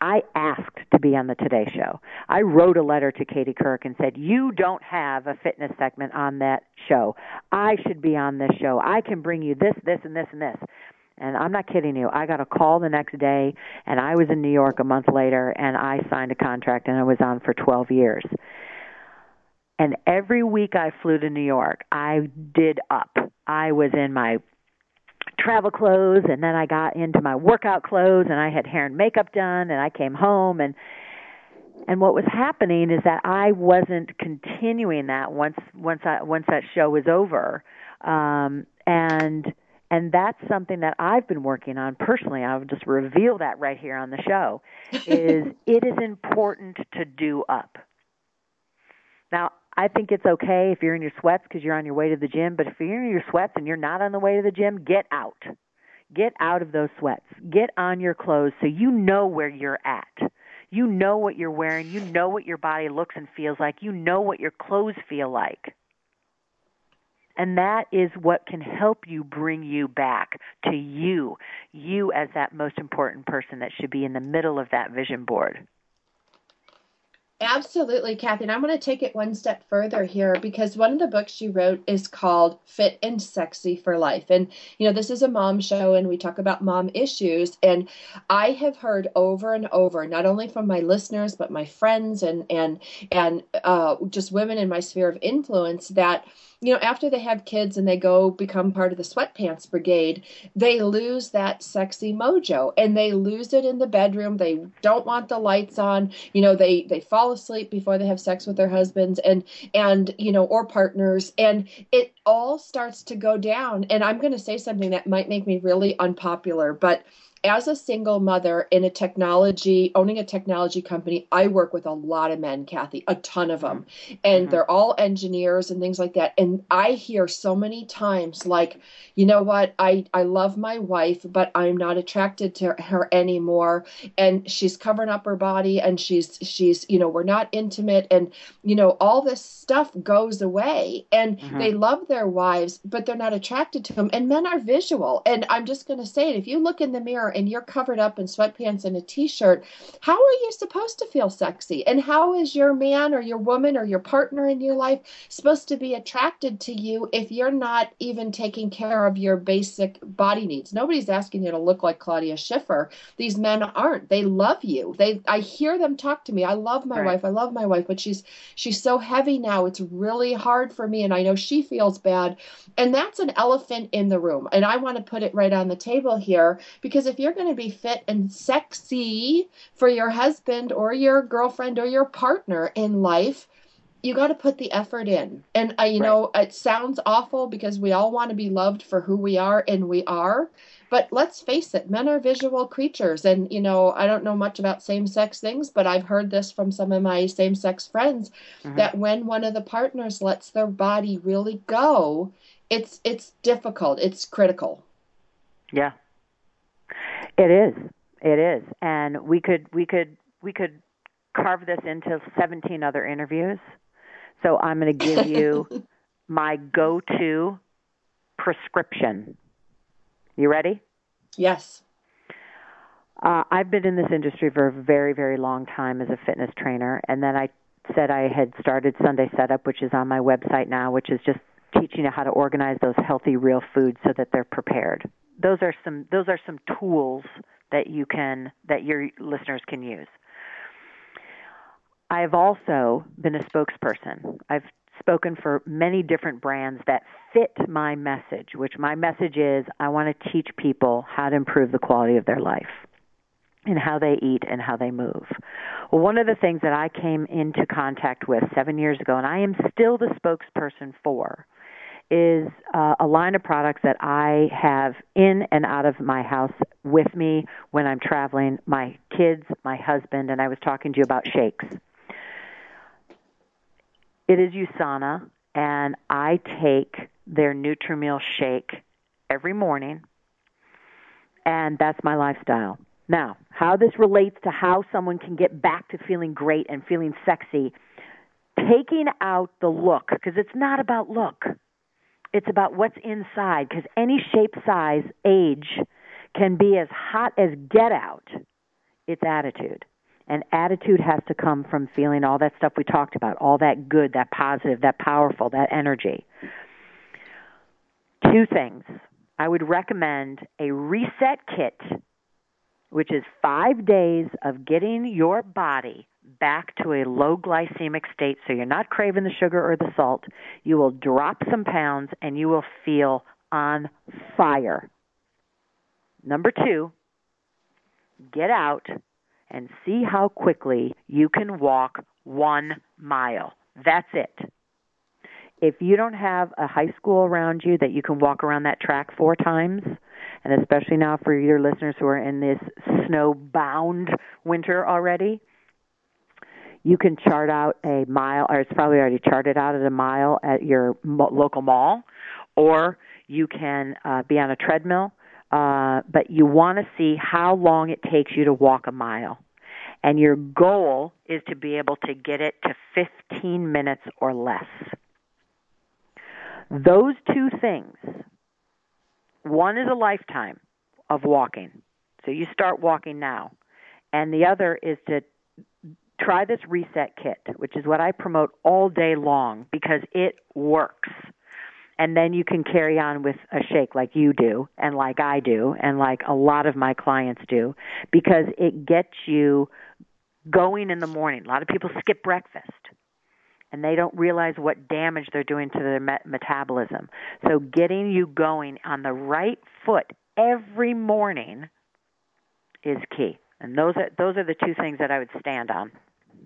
I asked to be on the Today Show. I wrote a letter to Katie Couric and said, "You don't have a fitness segment on that show. I should be on this show. I can bring you this, this, and this, and this." And I'm not kidding you. I got a call the next day, and I was in New York a month later, and I signed a contract, and I was on for 12 years. And every week I flew to New York, I did up. I was in my travel clothes and then I got into my workout clothes and I had hair and makeup done and I came home and and what was happening is that I wasn't continuing that once once I once that show was over. Um and and that's something that I've been working on personally. I'll just reveal that right here on the show. Is <laughs> it is important to do up. Now, I think it's okay if you're in your sweats because you're on your way to the gym, but if you're in your sweats and you're not on the way to the gym, get out. Get out of those sweats. Get on your clothes so you know where you're at. You know what you're wearing. You know what your body looks and feels like. You know what your clothes feel like. And that is what can help you bring you back to you, you as that most important person that should be in the middle of that vision board. Absolutely, Kathy. And I'm going to take it one step further here because one of the books you wrote is called Fit and Sexy for Life. And, you know, this is a mom show and we talk about mom issues. And I have heard over and over, not only from my listeners, but my friends and, and, and uh, just women in my sphere of influence that you know, after they have kids and they go become part of the sweatpants brigade, they lose that sexy mojo and they lose it in the bedroom. They don't want the lights on. You know, they they fall asleep before they have sex with their husbands and and you know or partners and it all starts to go down. And I'm going to say something that might make me really unpopular, but as a single mother in a technology, owning a technology company, I work with a lot of men, Kathy, a ton of them. And mm-hmm. they're all engineers and things like that. And I hear so many times, like, you know what, I, I love my wife, but I'm not attracted to her anymore. And she's covering up her body and she's, she's, you know, we're not intimate. And, you know, all this stuff goes away. And mm-hmm. they love their wives, but they're not attracted to them. And men are visual. And I'm just going to say it if you look in the mirror, and you're covered up in sweatpants and a t-shirt, how are you supposed to feel sexy? And how is your man or your woman or your partner in your life supposed to be attracted to you if you're not even taking care of your basic body needs? Nobody's asking you to look like Claudia Schiffer. These men aren't. They love you. They I hear them talk to me. I love my right. wife. I love my wife, but she's she's so heavy now. It's really hard for me and I know she feels bad. And that's an elephant in the room. And I want to put it right on the table here because if you're going to be fit and sexy for your husband or your girlfriend or your partner in life, you got to put the effort in. And uh, you right. know, it sounds awful because we all want to be loved for who we are, and we are. But let's face it, men are visual creatures. And, you know, I don't know much about same sex things, but I've heard this from some of my same sex friends mm-hmm. that when one of the partners lets their body really go, it's it's difficult. It's critical. Yeah, it is. It is. And we could we could we could carve this into 17 other interviews. So I'm going to give you <laughs> my go-to prescription. You ready? Yes. Uh, I've been in this industry for a very, very long time as a fitness trainer, and then I said I had started Sunday Setup, which is on my website now, which is just teaching you how to organize those healthy, real foods so that they're prepared those are some those are some tools that you can that your listeners can use. I have also been a spokesperson. I've spoken for many different brands that fit my message, which my message is I want to teach people how to improve the quality of their life and how they eat and how they move. Well, one of the things that I came into contact with seven years ago, and I am still the spokesperson for, is uh, a line of products that I have in and out of my house with me when I'm traveling. My kids, my husband, and I was talking to you about shakes. It is USANA, and I take their Nutrimeal shake every morning, and that's my lifestyle. Now, how this relates to how someone can get back to feeling great and feeling sexy, taking out the look, because it's not about look it's about what's inside because any shape, size, age can be as hot as get out. It's attitude. And attitude has to come from feeling all that stuff we talked about, all that good, that positive, that powerful, that energy. Two things. I would recommend a reset kit, which is five days of getting your body back to a low glycemic state so you're not craving the sugar or the salt. You will drop some pounds and you will feel on fire. Number two, get out and see how quickly you can walk one mile. That's it. If you don't have a high school around you that you can walk around that track four times, and especially now for your listeners who are in this snow bound winter already, you can chart out a mile, or it's probably already charted out at a mile at your mo- local mall, or you can uh, be on a treadmill. Uh, but you want to see how long it takes you to walk a mile. And your goal is to be able to get it to 15 minutes or less. Those two things one is a lifetime of walking. So you start walking now. And the other is to try this reset kit, which is what I promote all day long because it works. And then you can carry on with a shake like you do and like I do and like a lot of my clients do because it gets you going in the morning. A lot of people skip breakfast. and they don't realize what damage they're doing to their met- metabolism. So getting you going on the right foot every morning is key. And those are those are the two things that I would stand on.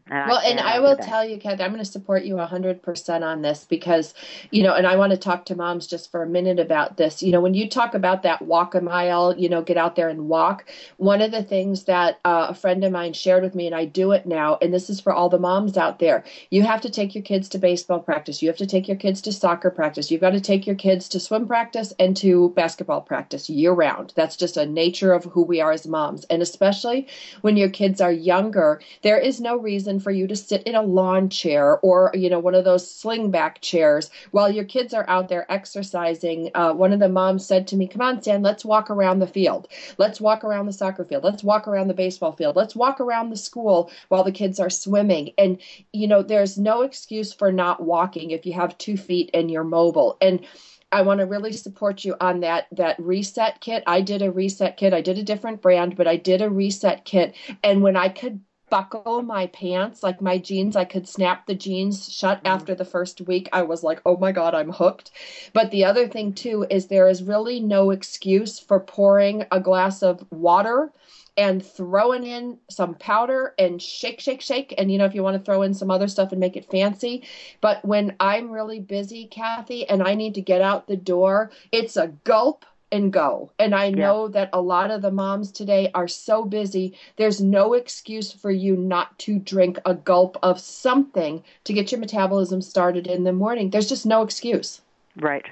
And well, I and I will tell you, Kathy, I'm going to support you 100% on this because, you know, and I want to talk to moms just for a minute about this. You know, when you talk about that walk a mile, you know, get out there and walk, one of the things that uh, a friend of mine shared with me, and I do it now, and this is for all the moms out there you have to take your kids to baseball practice, you have to take your kids to soccer practice, you've got to take your kids to swim practice and to basketball practice year round. That's just a nature of who we are as moms. And especially when your kids are younger, there is no reason for you to sit in a lawn chair or you know one of those slingback chairs while your kids are out there exercising uh, one of the moms said to me come on stan let's walk around the field let's walk around the soccer field let's walk around the baseball field let's walk around the school while the kids are swimming and you know there's no excuse for not walking if you have two feet and you're mobile and I want to really support you on that that reset kit. I did a reset kit. I did a different brand, but I did a reset kit. And when I could buckle my pants, like my jeans. I could snap the jeans shut mm-hmm. after the first week. I was like, oh my God, I'm hooked. But the other thing, too, is there is really no excuse for pouring a glass of water and throwing in some powder and shake, shake, shake. And you know, if you want to throw in some other stuff and make it fancy. But when I'm really busy, Kathy, and I need to get out the door, it's a gulp and go. And I know yeah. that a lot of the moms today are so busy. There's no excuse for you not to drink a gulp of something to get your metabolism started in the morning. There's just no excuse. Right.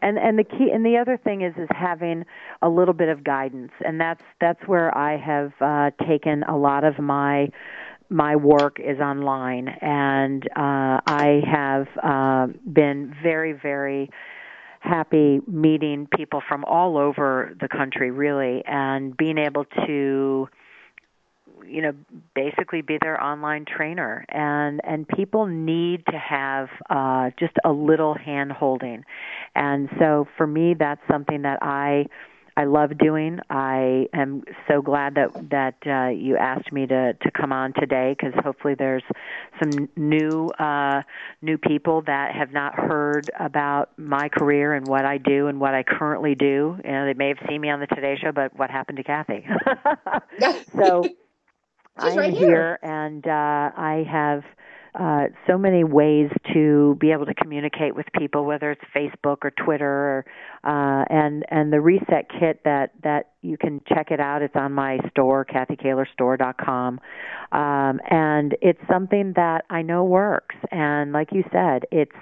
And and the key and the other thing is is having a little bit of guidance. And that's that's where I have uh taken a lot of my my work is online and uh I have uh been very very happy meeting people from all over the country really and being able to you know basically be their online trainer. And and people need to have uh just a little hand holding. And so for me that's something that i I love doing. I am so glad that that uh, you asked me to to come on today because hopefully there's some new uh, new people that have not heard about my career and what I do and what I currently do. You know, they may have seen me on the Today Show, but what happened to Kathy? <laughs> <laughs> so I'm right here. here, and uh, I have uh, so many ways to be able to communicate with people, whether it's Facebook or Twitter, or, uh, and and the reset kit that that you can check it out. It's on my store, KathyKaehlerStore.com, um, and it's something that I know works. And like you said, it's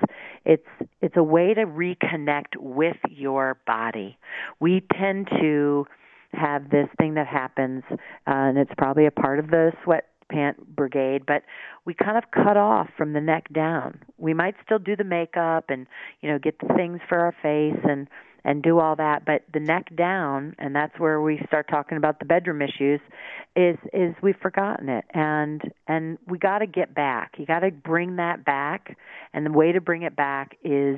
it's it's a way to reconnect with your body. We tend to have this thing that happens, uh, and it's probably a part of the sweat pant brigade, but we kind of cut off from the neck down. We might still do the makeup and you know get the things for our face and and do all that, but the neck down, and that's where we start talking about the bedroom issues, is is we've forgotten it, and and we got to get back. You got to bring that back, and the way to bring it back is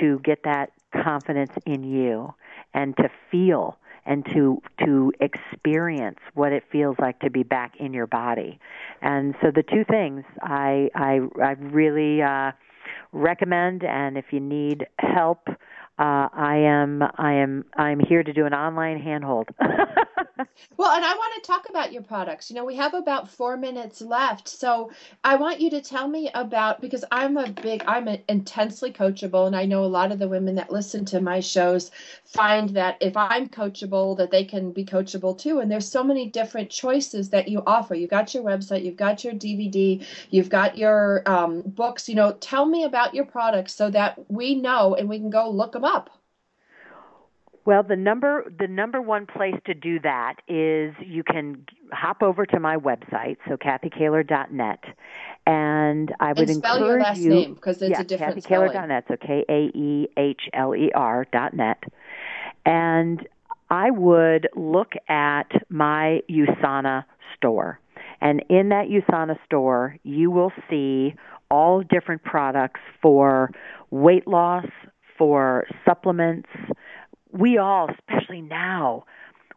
to get that confidence in you and to feel and to to experience what it feels like to be back in your body. And so the two things I I, I really uh, recommend, and if you need help uh, I am I am I'm here to do an online handhold. <laughs> well, and I want to talk about your products. You know, we have about four minutes left, so I want you to tell me about because I'm a big I'm a, intensely coachable, and I know a lot of the women that listen to my shows find that if I'm coachable, that they can be coachable too. And there's so many different choices that you offer. You've got your website, you've got your DVD, you've got your um, books. You know, tell me about your products so that we know and we can go look them up? Well, the number the number one place to do that is you can hop over to my website, so KathyKaehler.net, and I would and spell encourage your last you, name because it's yeah, a different KathyKaehler.net, so K A E H L E R dot net, and I would look at my USANA store. And in that USANA store, you will see all different products for weight loss, for supplements. We all, especially now,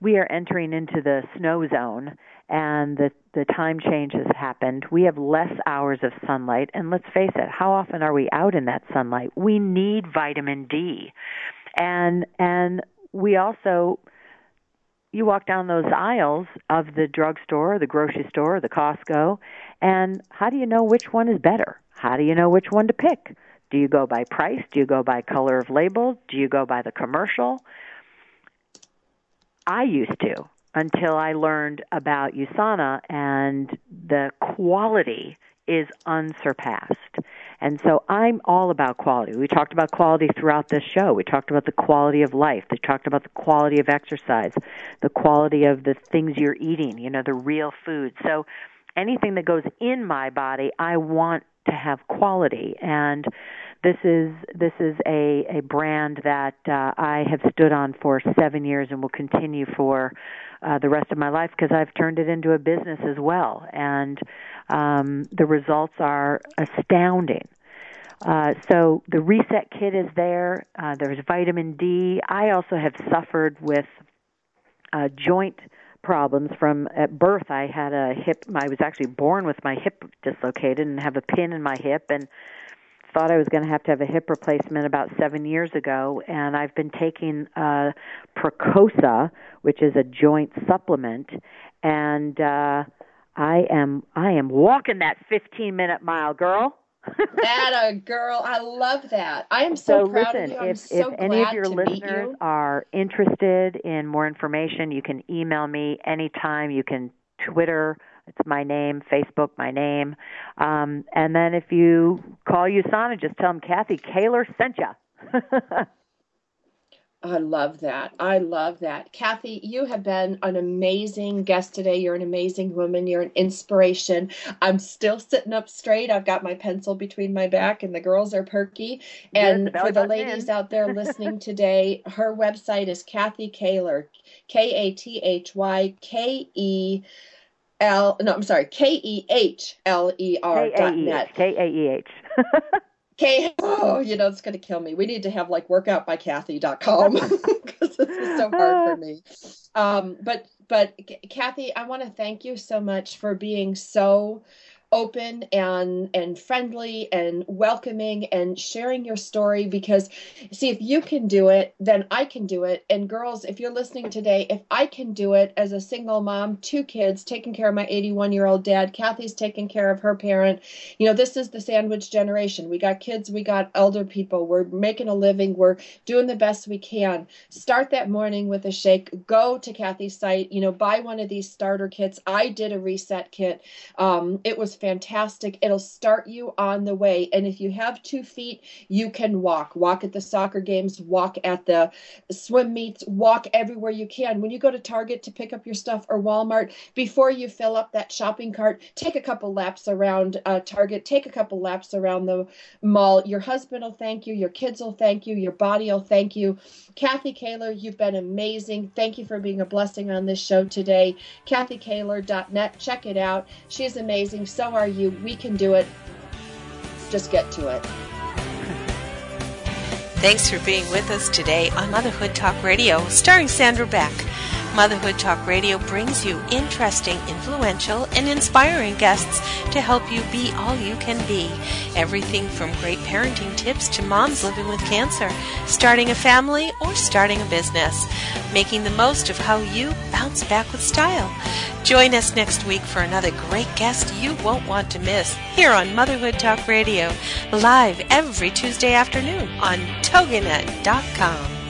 we are entering into the snow zone and the the time change has happened. We have less hours of sunlight, and let's face it, how often are we out in that sunlight? We need vitamin D, and and we also you walk down those aisles of the drugstore, the grocery store, the Costco, and how do you know which one is better? How do you know which one to pick? Do you go by price? Do you go by color of label? Do you go by the commercial? I used to until I learned about USANA and the quality is unsurpassed. And so I'm all about quality. We talked about quality throughout this show. We talked about the quality of life. We talked about the quality of exercise, the quality of the things you're eating, you know, the real food. So anything that goes in my body, I want to have quality. And this is this is a, a brand that uh, I have stood on for seven years and will continue for uh, the rest of my life because I've turned it into a business as well, and um, the results are astounding. Uh, so the reset kit is there. Uh, there's vitamin D. I also have suffered with uh, joint problems from at birth. I had a hip. I was actually born with my hip dislocated and have a pin in my hip and thought I was going to have to have a hip replacement about seven years ago, and I've been taking uh, Procosa, which is a joint supplement, and uh, I am I am walking that 15 minute mile, girl. <laughs> that a girl, I love that. I am so, so proud listen, of you. I'm if, so if any of your glad to meet listeners you. are interested in more information, you can email me anytime. You can Twitter it's my name, Facebook, my name. Um, and then if you call USANA, just tell them Kathy Kaehler sent you. <laughs> I love that. I love that. Kathy, you have been an amazing guest today. You're an amazing woman. You're an inspiration. I'm still sitting up straight. I've got my pencil between my back, and the girls are perky. And the for the ladies in. out there listening <laughs> today, her website is Kathy Kaehler, K A T H Y K E L. No, I'm sorry, K E H L E R dot net. K A E H. <laughs> K. Oh, you know, it's going to kill me. We need to have like workoutbykathy.com <laughs> because this is so hard for me. Um, but but Kathy, I want to thank you so much for being so open and and friendly and welcoming and sharing your story because see if you can do it then I can do it. And girls if you're listening today if I can do it as a single mom two kids taking care of my 81 year old dad Kathy's taking care of her parent you know this is the sandwich generation. We got kids we got elder people. We're making a living. We're doing the best we can. Start that morning with a shake. Go to Kathy's site. You know buy one of these starter kits. I did a reset kit. Um, it was fantastic. It'll start you on the way. And if you have two feet, you can walk. Walk at the soccer games, walk at the swim meets, walk everywhere you can. When you go to Target to pick up your stuff or Walmart, before you fill up that shopping cart, take a couple laps around uh, Target, take a couple laps around the mall. Your husband will thank you, your kids will thank you, your body will thank you. Kathy Kaehler, you've been amazing. Thank you for being a blessing on this show today. KathyKaehler.net, check it out. She's amazing. So are you. We can do it. Just get to it. Thanks for being with us today on Motherhood Talk Radio, starring Sandra Beck. Motherhood Talk Radio brings you interesting, influential, and inspiring guests to help you be all you can be. Everything from great parenting tips to moms living with cancer, starting a family, or starting a business, making the most of how you bounce back with style. Join us next week for another great guest you won't want to miss here on Motherhood Talk Radio, live every Tuesday afternoon on TogiNet.com.